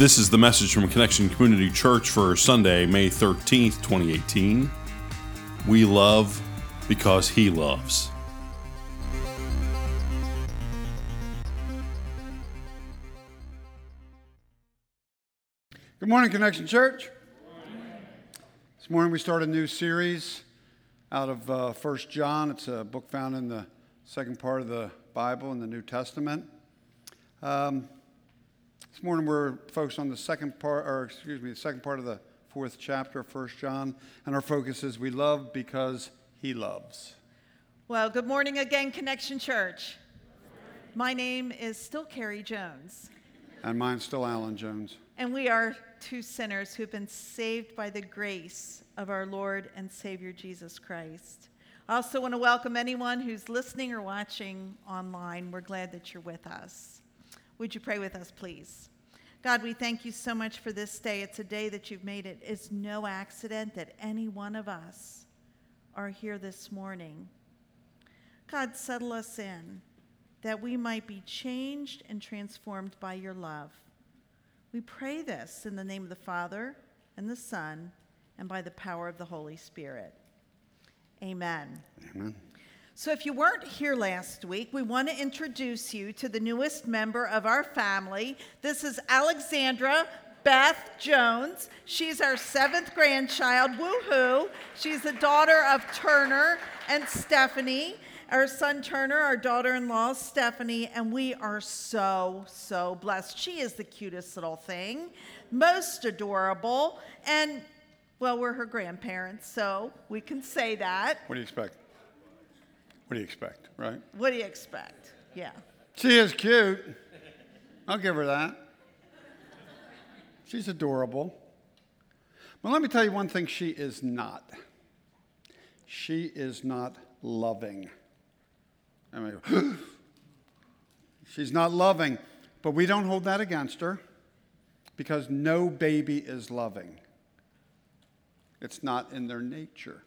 This is the message from Connection Community Church for Sunday, May 13th, 2018. We love because He loves. Good morning, Connection Church. This morning we start a new series out of uh, 1 John. It's a book found in the second part of the Bible in the New Testament. Um, this morning we're focused on the second part, or excuse me, the second part of the fourth chapter of 1 John, and our focus is we love because he loves. Well, good morning again, Connection Church. My name is still Carrie Jones, And mine's still Alan Jones. and we are two sinners who've been saved by the grace of our Lord and Savior Jesus Christ. I also want to welcome anyone who's listening or watching online. We're glad that you're with us. Would you pray with us, please? God, we thank you so much for this day. It's a day that you've made. It is no accident that any one of us are here this morning. God, settle us in that we might be changed and transformed by your love. We pray this in the name of the Father and the Son and by the power of the Holy Spirit. Amen. Amen. So, if you weren't here last week, we want to introduce you to the newest member of our family. This is Alexandra Beth Jones. She's our seventh grandchild. Woohoo! She's the daughter of Turner and Stephanie, our son Turner, our daughter in law Stephanie, and we are so, so blessed. She is the cutest little thing, most adorable, and well, we're her grandparents, so we can say that. What do you expect? What do you expect, right? What do you expect? Yeah. She is cute. I'll give her that. She's adorable. But let me tell you one thing she is not. She is not loving. I mean, she's not loving, but we don't hold that against her because no baby is loving. It's not in their nature.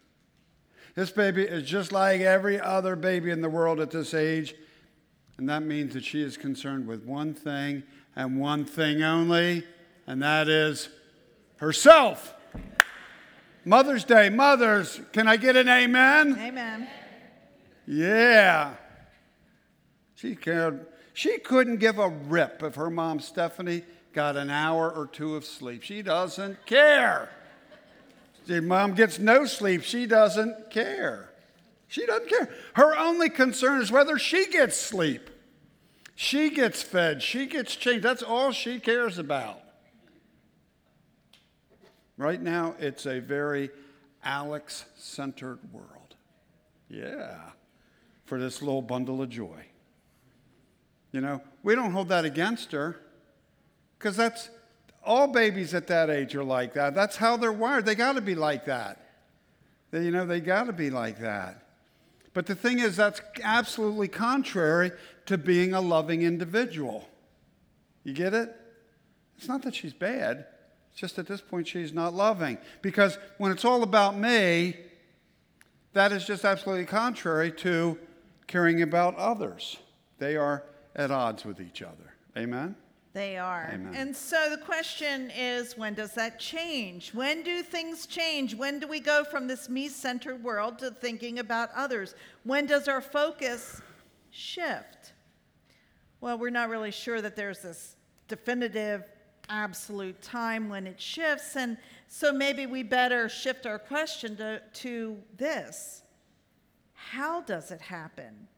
This baby is just like every other baby in the world at this age. And that means that she is concerned with one thing and one thing only, and that is herself. Mother's Day, mothers, can I get an amen? Amen. Yeah. She cared. She couldn't give a rip if her mom, Stephanie, got an hour or two of sleep. She doesn't care. Your mom gets no sleep. She doesn't care. She doesn't care. Her only concern is whether she gets sleep. She gets fed. She gets changed. That's all she cares about. Right now, it's a very Alex centered world. Yeah. For this little bundle of joy. You know, we don't hold that against her because that's all babies at that age are like that. That's how they're wired. They got to be like that. They, you know, they got to be like that. But the thing is, that's absolutely contrary to being a loving individual. You get it? It's not that she's bad. It's just at this point she's not loving. Because when it's all about me, that is just absolutely contrary to caring about others. They are at odds with each other. Amen? They are. Amen. And so the question is when does that change? When do things change? When do we go from this me centered world to thinking about others? When does our focus shift? Well, we're not really sure that there's this definitive, absolute time when it shifts. And so maybe we better shift our question to, to this How does it happen?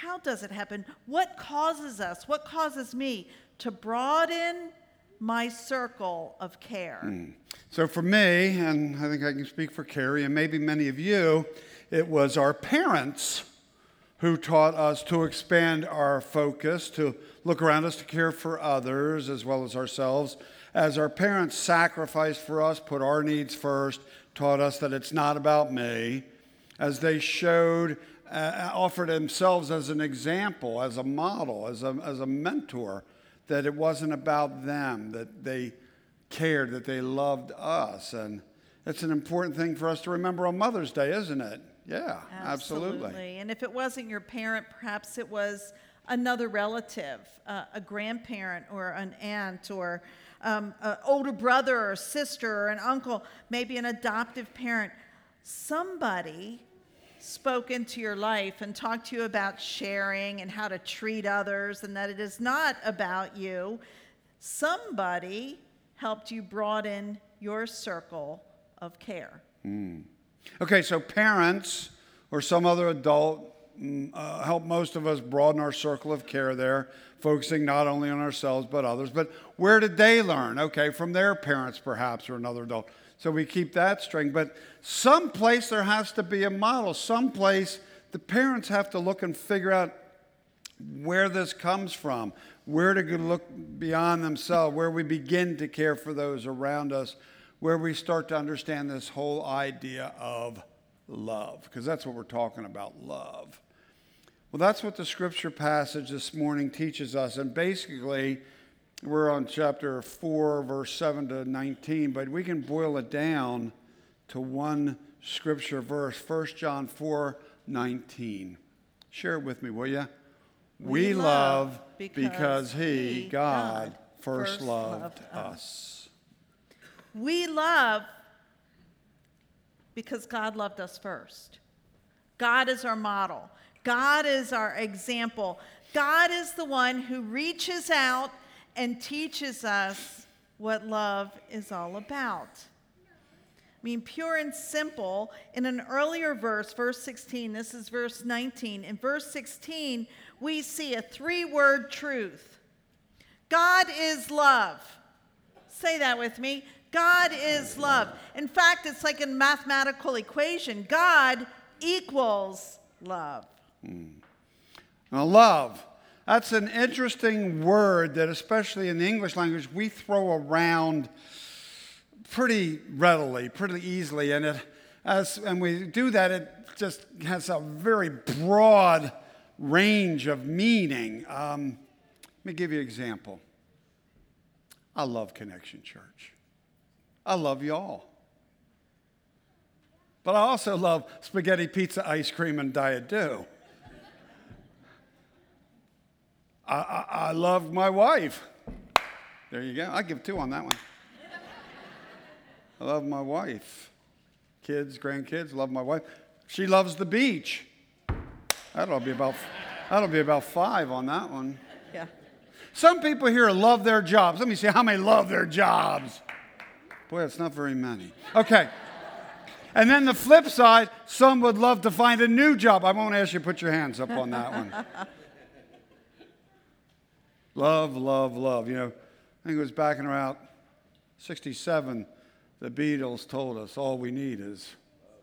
How does it happen? What causes us, what causes me to broaden my circle of care? Hmm. So for me, and I think I can speak for Carrie and maybe many of you, it was our parents who taught us to expand our focus, to look around us, to care for others as well as ourselves. As our parents sacrificed for us, put our needs first, taught us that it's not about me, as they showed, uh, offered themselves as an example, as a model, as a, as a mentor, that it wasn't about them, that they cared, that they loved us. And it's an important thing for us to remember on Mother's Day, isn't it? Yeah, absolutely. And if it wasn't your parent, perhaps it was another relative, uh, a grandparent or an aunt or um, an older brother or sister or an uncle, maybe an adoptive parent. Somebody spoke into your life and talked to you about sharing and how to treat others and that it is not about you. Somebody helped you broaden your circle of care. Mm. Okay, so parents or some other adult mm, uh, help most of us broaden our circle of care there, focusing not only on ourselves but others. But where did they learn? Okay, from their parents perhaps or another adult. So we keep that string. But someplace there has to be a model. Someplace the parents have to look and figure out where this comes from, where to look beyond themselves, where we begin to care for those around us, where we start to understand this whole idea of love, because that's what we're talking about love. Well, that's what the scripture passage this morning teaches us. And basically, we're on chapter 4, verse 7 to 19, but we can boil it down to one scripture verse 1 John 4 19. Share it with me, will you? We, we love because, because He, God, God first, first loved, loved us. us. We love because God loved us first. God is our model, God is our example. God is the one who reaches out and teaches us what love is all about. I mean, pure and simple. In an earlier verse, verse 16, this is verse 19. In verse 16, we see a three word truth God is love. Say that with me. God is love. In fact, it's like a mathematical equation God equals love. Mm. Now, love. That's an interesting word that, especially in the English language, we throw around pretty readily, pretty easily. And, it, as, and we do that, it just has a very broad range of meaning. Um, let me give you an example. I love Connection Church. I love y'all. But I also love spaghetti pizza, ice cream, and Diet Dew. I, I, I love my wife. There you go. I give two on that one. I love my wife. Kids, grandkids, love my wife. She loves the beach. That'll be about that'll be about five on that one. Yeah. Some people here love their jobs. Let me see how many love their jobs. Boy, it's not very many. Okay. And then the flip side, some would love to find a new job. I won't ask you to put your hands up on that one. love, love, love. You know, I think it was back in around 67, the Beatles told us all we need is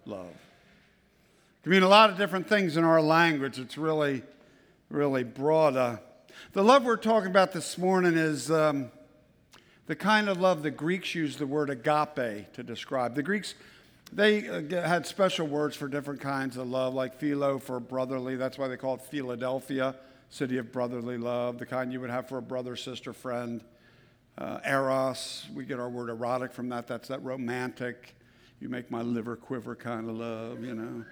love. It can mean a lot of different things in our language. It's really, really broad. Uh, the love we're talking about this morning is um, the kind of love the Greeks used the word agape to describe. The Greeks, they uh, had special words for different kinds of love, like philo for brotherly. That's why they call it Philadelphia, city of brotherly love, the kind you would have for a brother, sister, friend. Uh, eros, we get our word erotic from that. That's that romantic, you make my liver quiver kind of love, you know.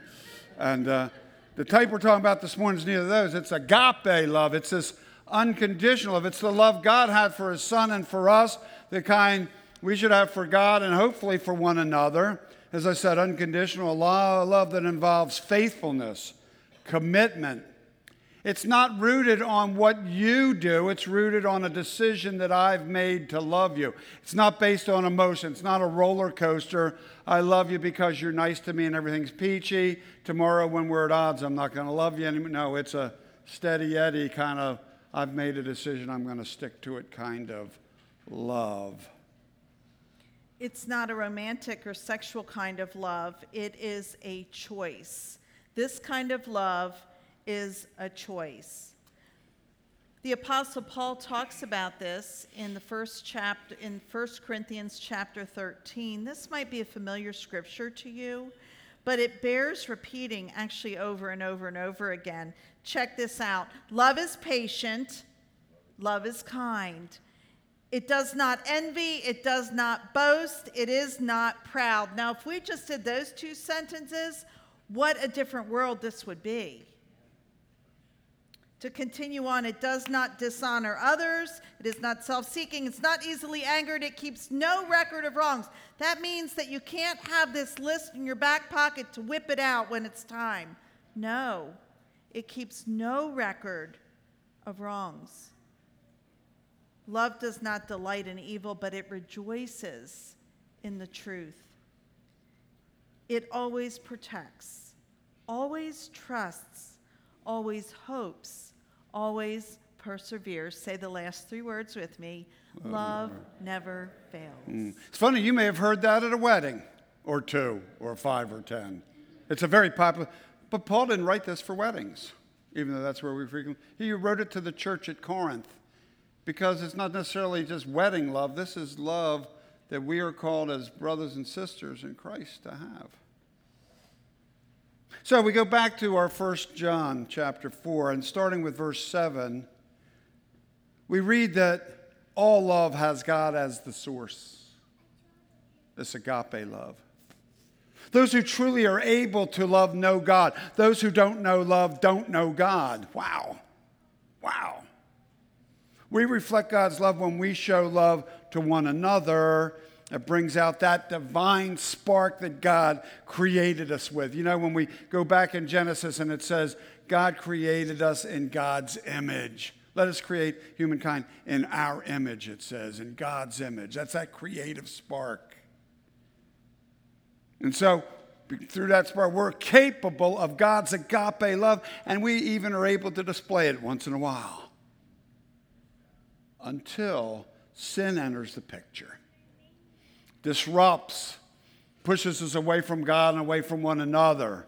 And uh, the type we're talking about this morning is neither of those. It's agape love. It's this unconditional love. It's the love God had for his son and for us, the kind we should have for God and hopefully for one another. As I said, unconditional a love that involves faithfulness, commitment. It's not rooted on what you do, it's rooted on a decision that I've made to love you. It's not based on emotion, it's not a roller coaster. I love you because you're nice to me and everything's peachy. Tomorrow, when we're at odds, I'm not going to love you anymore. No, it's a steady Eddie kind of I've made a decision, I'm going to stick to it kind of love. It's not a romantic or sexual kind of love, it is a choice. This kind of love is a choice. The apostle Paul talks about this in the first chapter in 1 Corinthians chapter 13. This might be a familiar scripture to you, but it bears repeating actually over and over and over again. Check this out love is patient, love is kind. It does not envy, it does not boast, it is not proud. Now, if we just did those two sentences, what a different world this would be. To continue on, it does not dishonor others. It is not self seeking. It's not easily angered. It keeps no record of wrongs. That means that you can't have this list in your back pocket to whip it out when it's time. No, it keeps no record of wrongs. Love does not delight in evil, but it rejoices in the truth. It always protects, always trusts, always hopes always perseveres. Say the last three words with me love never fails. Mm. It's funny, you may have heard that at a wedding or two or five or ten. It's a very popular, but Paul didn't write this for weddings, even though that's where we frequently. He wrote it to the church at Corinth because it's not necessarily just wedding love. This is love that we are called as brothers and sisters in Christ to have. So we go back to our first John chapter 4, and starting with verse 7, we read that all love has God as the source. This agape love. Those who truly are able to love know God. Those who don't know love don't know God. Wow. Wow. We reflect God's love when we show love to one another it brings out that divine spark that God created us with. You know, when we go back in Genesis and it says, God created us in God's image. Let us create humankind in our image, it says, in God's image. That's that creative spark. And so, through that spark, we're capable of God's agape love, and we even are able to display it once in a while until sin enters the picture disrupts, pushes us away from God and away from one another,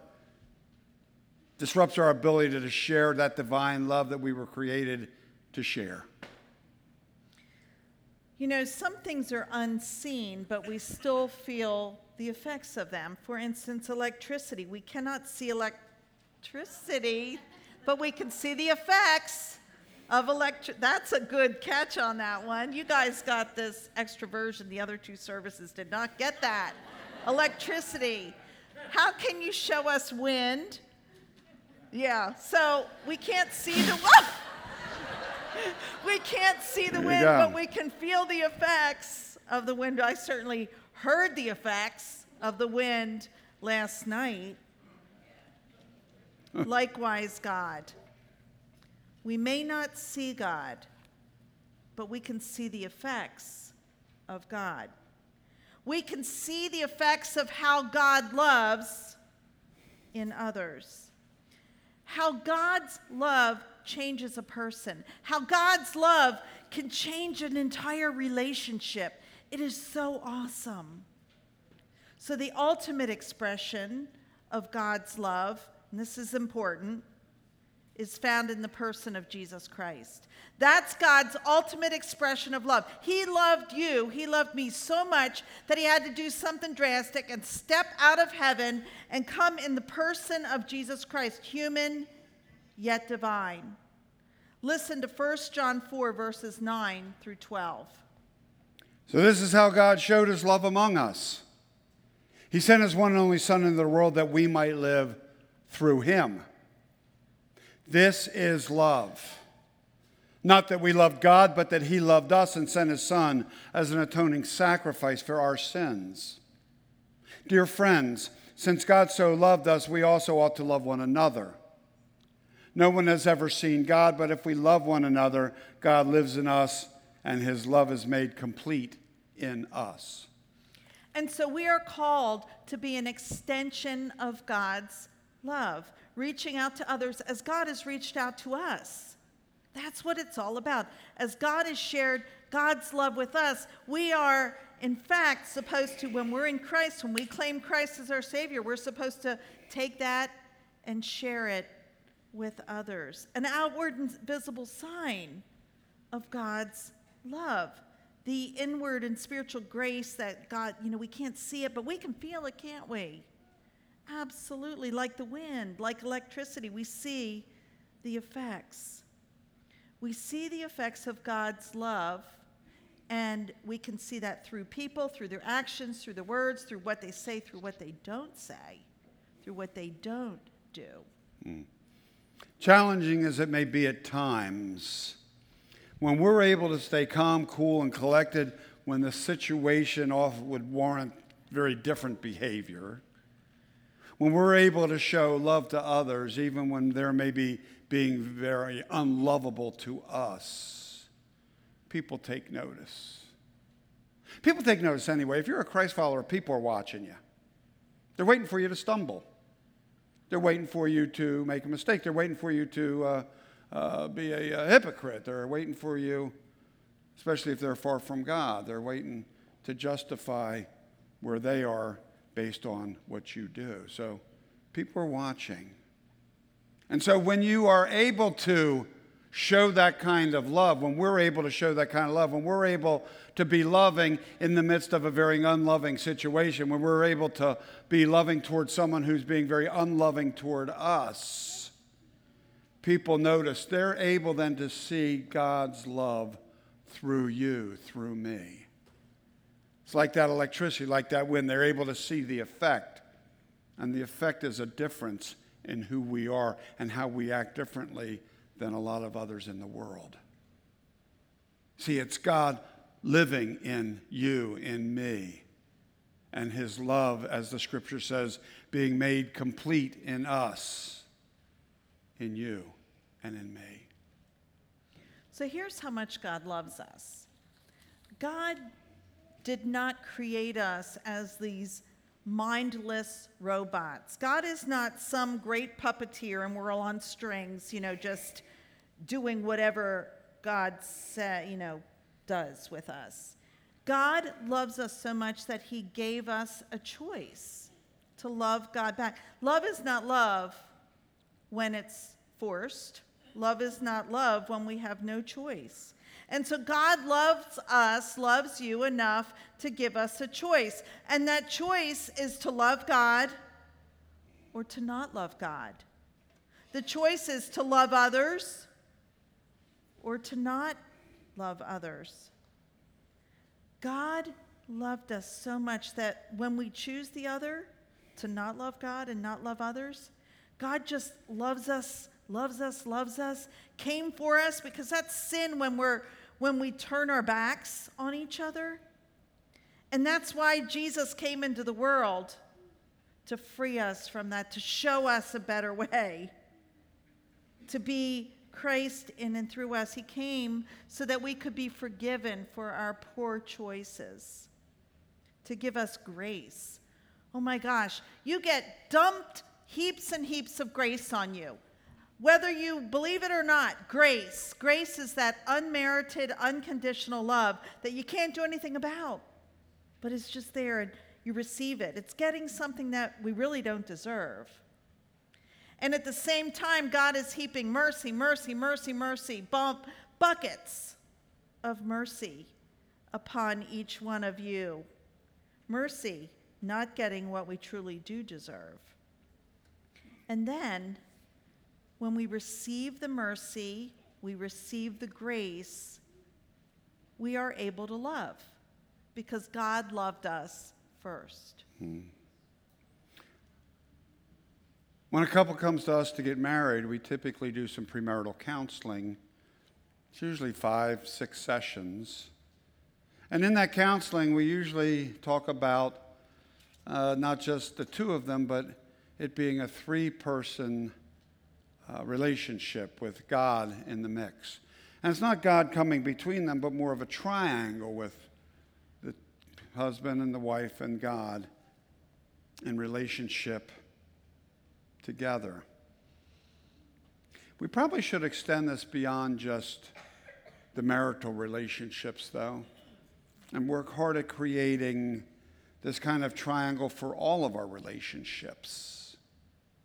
disrupts our ability to share that divine love that we were created to share. You know, some things are unseen, but we still feel the effects of them. For instance, electricity. We cannot see electricity, but we can see the effects of electric. That's a good catch on that one. You guys got this extra version. The other two services did not get that. Electricity. How can you show us wind? Yeah, so we can't see the we can't see the wind, but we can feel the effects of the wind. I certainly heard the effects of the wind last night. Likewise, God. We may not see God, but we can see the effects of God. We can see the effects of how God loves in others. How God's love changes a person. How God's love can change an entire relationship. It is so awesome. So, the ultimate expression of God's love, and this is important, is found in the person of Jesus Christ. That's God's ultimate expression of love. He loved you, He loved me so much that He had to do something drastic and step out of heaven and come in the person of Jesus Christ, human yet divine. Listen to 1 John 4, verses 9 through 12. So, this is how God showed His love among us. He sent His one and only Son into the world that we might live through Him. This is love. Not that we loved God, but that He loved us and sent His Son as an atoning sacrifice for our sins. Dear friends, since God so loved us, we also ought to love one another. No one has ever seen God, but if we love one another, God lives in us and His love is made complete in us. And so we are called to be an extension of God's love reaching out to others as God has reached out to us. That's what it's all about. As God has shared God's love with us, we are, in fact, supposed to, when we're in Christ, when we claim Christ as our Savior, we're supposed to take that and share it with others. An outward and visible sign of God's love. The inward and spiritual grace that God, you know, we can't see it, but we can feel it, can't we? Absolutely, like the wind, like electricity, we see the effects. We see the effects of God's love, and we can see that through people, through their actions, through the words, through what they say, through what they don't say, through what they don't do. Mm. Challenging as it may be at times, when we're able to stay calm, cool, and collected when the situation often would warrant very different behavior, when we're able to show love to others, even when they're maybe being very unlovable to us, people take notice. People take notice anyway. If you're a Christ follower, people are watching you. They're waiting for you to stumble. They're waiting for you to make a mistake. They're waiting for you to uh, uh, be a, a hypocrite. They're waiting for you, especially if they're far from God. They're waiting to justify where they are based on what you do. So people are watching. And so when you are able to show that kind of love, when we're able to show that kind of love, when we're able to be loving in the midst of a very unloving situation, when we're able to be loving towards someone who's being very unloving toward us, people notice. They're able then to see God's love through you, through me. It's like that electricity, like that wind. They're able to see the effect. And the effect is a difference in who we are and how we act differently than a lot of others in the world. See, it's God living in you, in me, and His love, as the scripture says, being made complete in us, in you, and in me. So here's how much God loves us God did not create us as these mindless robots. God is not some great puppeteer and we're all on strings, you know, just doing whatever God say, you know, does with us. God loves us so much that he gave us a choice to love God back. Love is not love when it's forced. Love is not love when we have no choice. And so God loves us, loves you enough to give us a choice. And that choice is to love God or to not love God. The choice is to love others or to not love others. God loved us so much that when we choose the other, to not love God and not love others, God just loves us loves us, loves us, came for us, because that's sin when we're when we turn our backs on each other. And that's why Jesus came into the world to free us from that, to show us a better way, to be Christ in and through us. He came so that we could be forgiven for our poor choices, to give us grace. Oh my gosh, you get dumped heaps and heaps of grace on you. Whether you believe it or not, grace. Grace is that unmerited, unconditional love that you can't do anything about, but it's just there and you receive it. It's getting something that we really don't deserve. And at the same time, God is heaping mercy, mercy, mercy, mercy, bump, buckets of mercy upon each one of you. Mercy, not getting what we truly do deserve. And then when we receive the mercy, we receive the grace, we are able to love because God loved us first. Hmm. When a couple comes to us to get married, we typically do some premarital counseling. It's usually five, six sessions. And in that counseling, we usually talk about uh, not just the two of them, but it being a three person uh, relationship with God in the mix. And it's not God coming between them, but more of a triangle with the husband and the wife and God in relationship together. We probably should extend this beyond just the marital relationships, though, and work hard at creating this kind of triangle for all of our relationships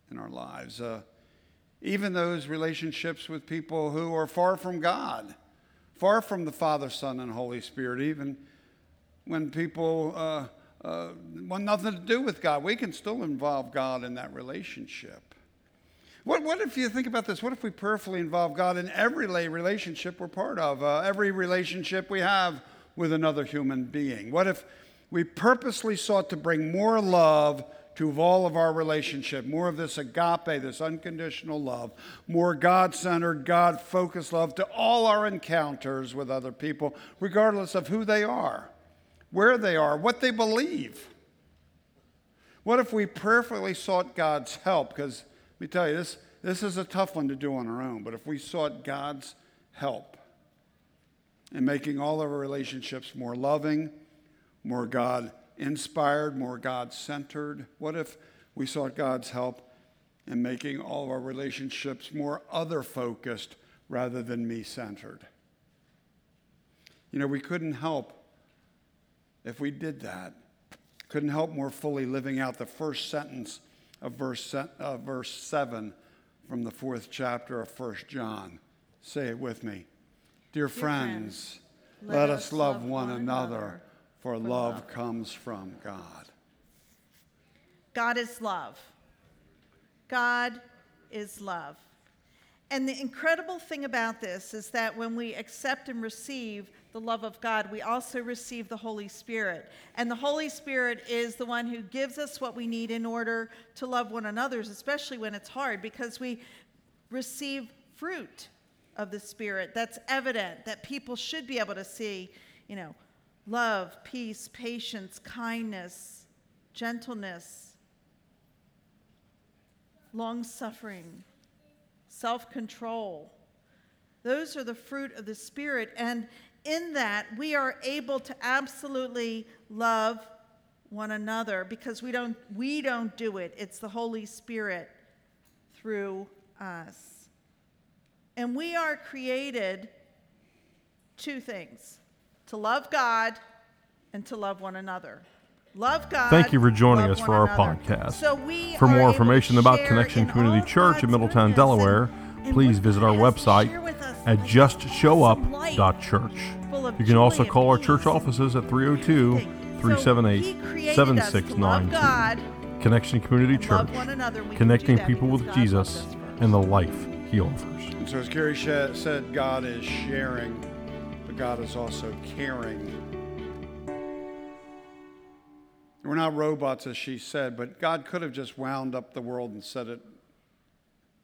in our lives. Uh, even those relationships with people who are far from God, far from the Father, Son, and Holy Spirit, even when people uh, uh, want nothing to do with God, we can still involve God in that relationship. What, what if you think about this? What if we prayerfully involve God in every relationship we're part of, uh, every relationship we have with another human being? What if we purposely sought to bring more love to all of our relationship, more of this agape, this unconditional love, more God centered, God focused love to all our encounters with other people, regardless of who they are, where they are, what they believe. What if we prayerfully sought God's help? Because let me tell you, this, this is a tough one to do on our own, but if we sought God's help in making all of our relationships more loving, more God inspired, more God centered, what if we sought God's help in making all of our relationships more other focused rather than me centered? You know, we couldn't help if we did that couldn't help more fully living out the first sentence of verse, uh, verse 7 from the fourth chapter of 1 John. Say it with me. Dear, Dear friends, friends, let, us love, love one, one another, another, for, love comes from God. God is love. God is love. And the incredible thing about this is that when we accept and receive the love of God, we also receive the Holy Spirit. And the Holy Spirit is the one who gives us what we need in order to love one another, especially when it's hard, because we receive fruit of the Spirit that's evident, that people should be able to see, you know, love, peace, patience, kindness, gentleness, long suffering self control. Those are the fruit of the Spirit. And in that, we are able to absolutely love one another because we don't, we don't do it. It's the Holy Spirit through us. And we are created two things to love God and to love one another. Love God. Thank you for joining us for our another. podcast. So for more information about Connection Community Church in Middletown, Delaware, please visit our website at justshowup.church. You can also call our church offices at 302 378 7692. Connection Community Church, connecting people with Jesus and the life he offers. And so, as Carrie said, God is sharing, but God is also caring we're not robots, as she said, but God could have just wound up the world and said it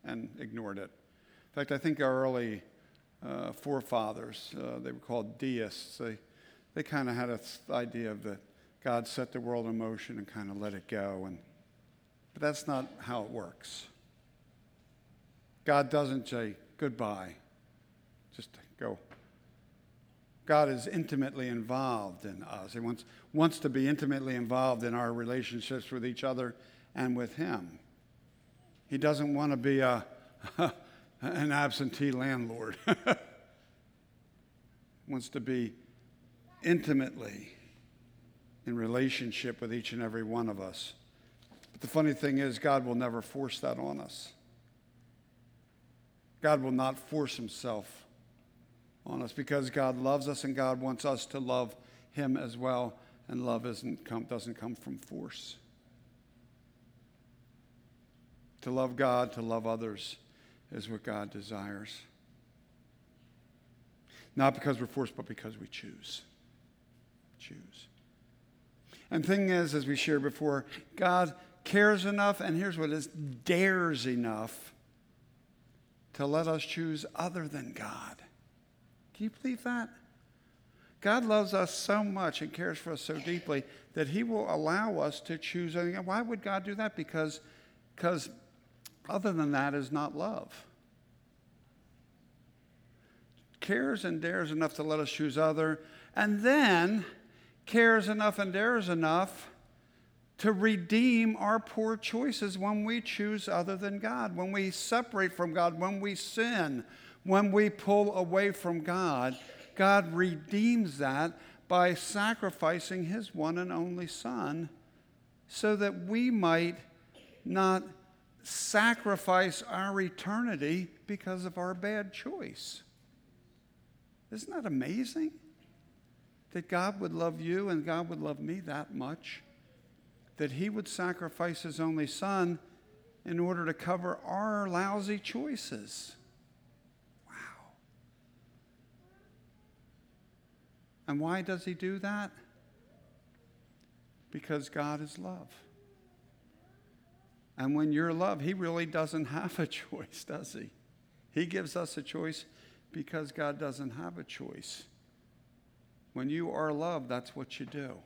and ignored it. In fact, I think our early uh, forefathers, uh, they were called deists, they, they kind of had an idea of that God set the world in motion and kind of let it go. And, but that's not how it works. God doesn't say goodbye, just go. God is intimately involved in us. He wants, wants to be intimately involved in our relationships with each other and with Him. He doesn't want to be a, an absentee landlord. wants to be intimately in relationship with each and every one of us. But the funny thing is, God will never force that on us. God will not force Himself on us because God loves us and God wants us to love Him as well. And love isn't come, doesn't come from force. To love God, to love others, is what God desires. Not because we're forced, but because we choose. Choose. And thing is, as we shared before, God cares enough, and here's what it is dares enough to let us choose other than God. Can you believe that? God loves us so much and cares for us so deeply that He will allow us to choose anything. Why would God do that? Because, because other than that is not love. Cares and dares enough to let us choose other, and then cares enough and dares enough to redeem our poor choices when we choose other than God, when we separate from God, when we sin when we pull away from God, God redeems that by sacrificing his one and only Son so that we might not sacrifice our eternity because of our bad choice. Isn't that amazing? That God would love you and God would love me that much, that He would sacrifice His only Son in order to cover our lousy choices. And why does he do that? Because God is love. And when you're love, He really doesn't have a choice, does He? He gives us a choice because God doesn't have a choice. When you are love, that's what you do.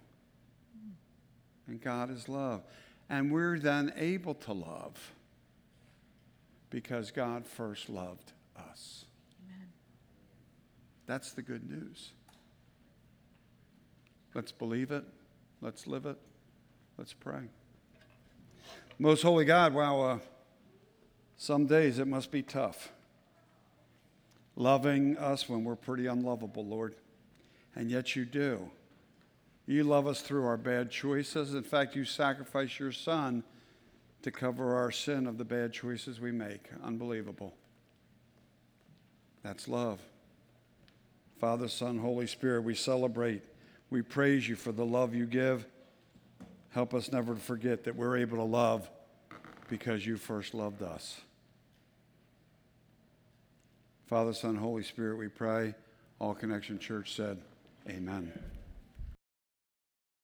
And God is love. And we're then able to love because God first loved us. Amen. That's the good news. Let's believe it. Let's live it. Let's pray. Most holy God, wow, uh, some days it must be tough loving us when we're pretty unlovable, Lord. And yet you do. You love us through our bad choices. In fact, you sacrifice your son to cover our sin of the bad choices we make. Unbelievable. That's love. Father, Son, Holy Spirit, we celebrate. We praise you for the love you give. Help us never to forget that we're able to love because you first loved us. Father, Son, Holy Spirit, we pray. All Connection Church said, Amen.